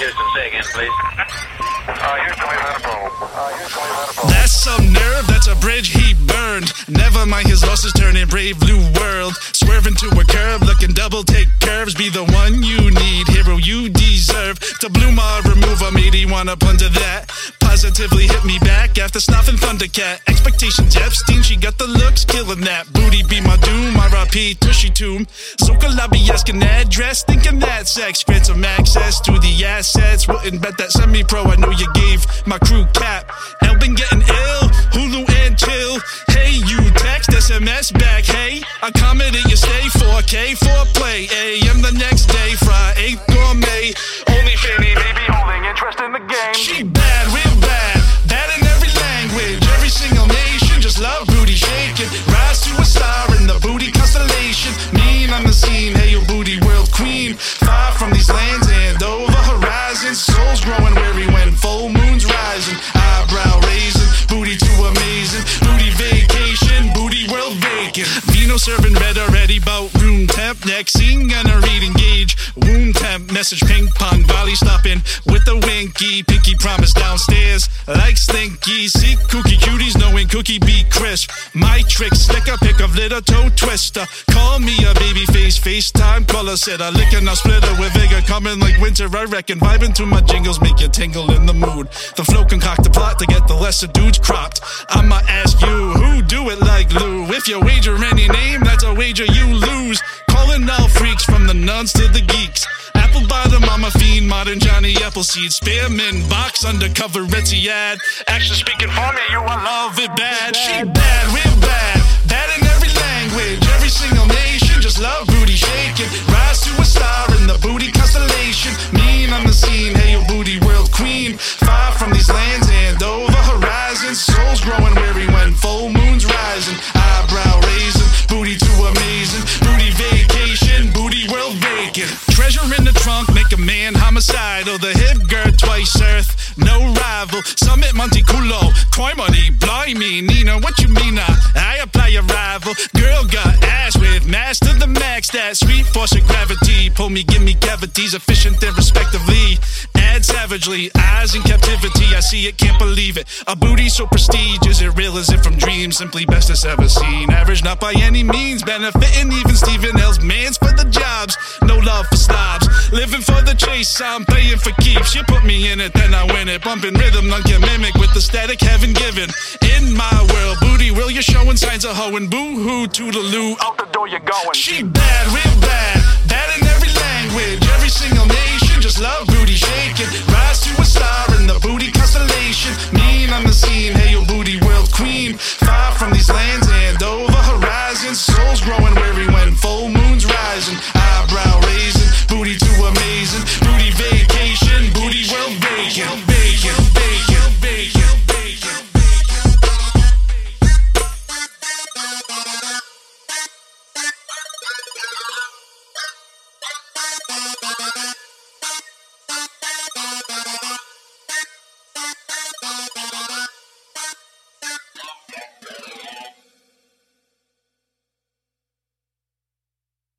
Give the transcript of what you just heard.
Houston, say again, please. Uh, Houston, we've had a problem. Uh, Houston, we've had a problem. That's some nerve, that's a bridge he burned. Never mind his losses turning brave blue world. Swerving to a curve, looking double take curves. Be the one you need, hero you deserve. To bloom or remove a made he wanna plunder that. Positively hit me back after snuffing Thundercat. Expectations Epstein, she got the looks, killing that. Booty be my doom, RIP Tushy Tomb. Zoka lobby asking address, thinking that sex grants some access to the assets. Wouldn't bet that semi pro, I know you gave my crew cap. Elbin getting ill, Hulu and chill. Hey, you text SMS back, hey. I Accommodate your stay 4K for play. AM the next day, Friday, 8th gourmet. Only Fanny, maybe holding interest in the game. She bad, real bad. Bad in every language, every single nation. Just love booty shaking. Rise to a star in the booty constellation. Mean on the scene, hey, your booty world queen. Far from these lands and over horizons. Souls growing weary when full moons rising. Eyebrow raising, booty too amazing. Booty vacation, booty world vacant. Vino serving red Gonna read engage. Womb temp, message ping pong. Volley stopping with the winky. Pinky promise downstairs. Like stinky. See cookie cuties knowing cookie be crisp. My trick, slicker pick of little toe twister. Call me a baby face, FaceTime caller. Said a lick and a splitter with vigor. Coming like winter, I reckon. Vibing to my jingles, make you tingle in the mood. The flow concoct the plot to get the lesser dudes cropped. I'ma ask you, who do it like Lu? If you wager any name, that's a wager you lose. Calling all freaks from the nuns to the geeks. Apple bottom, I'm a fiend, modern Johnny Appleseed. Spearman, box, undercover, Etsy ad. Action speaking for me, you, I love it bad. She bad, real bad. Bad in every language, every single nation. Just love booty shaking. Rise to a star in the booty constellation. Mean on the scene, hey, your booty world queen. Far from these lands and over horizons. Souls growing weary when full moons rising. Eyebrow raising, booty The twice earth, no rival. Summit Monte Culo, coin money, blimey. Nina, what you mean? uh? I apply a rival. Girl got ass with mass to the max. That sweet force of gravity. Pull me, give me cavities, efficient. Add savagely, eyes in captivity. I see it, can't believe it. A booty so prestigious, it real as if from dreams. Simply best as ever seen. Average, not by any means. Benefiting even Stephen L's mans for the jobs. No love for slobs. Living for the chase, I'm paying for keeps. You put me in it, then I win it. Bumping rhythm, none can mimic with the static heaven given. In my world, booty will you're showing signs of hoeing. Boo hoo, toodaloo. Out the door you're going. She bad, real bad. Bad in every language, every single nation. Just love booty shaking. Star in the booty constellation. Mean on the scene, hey,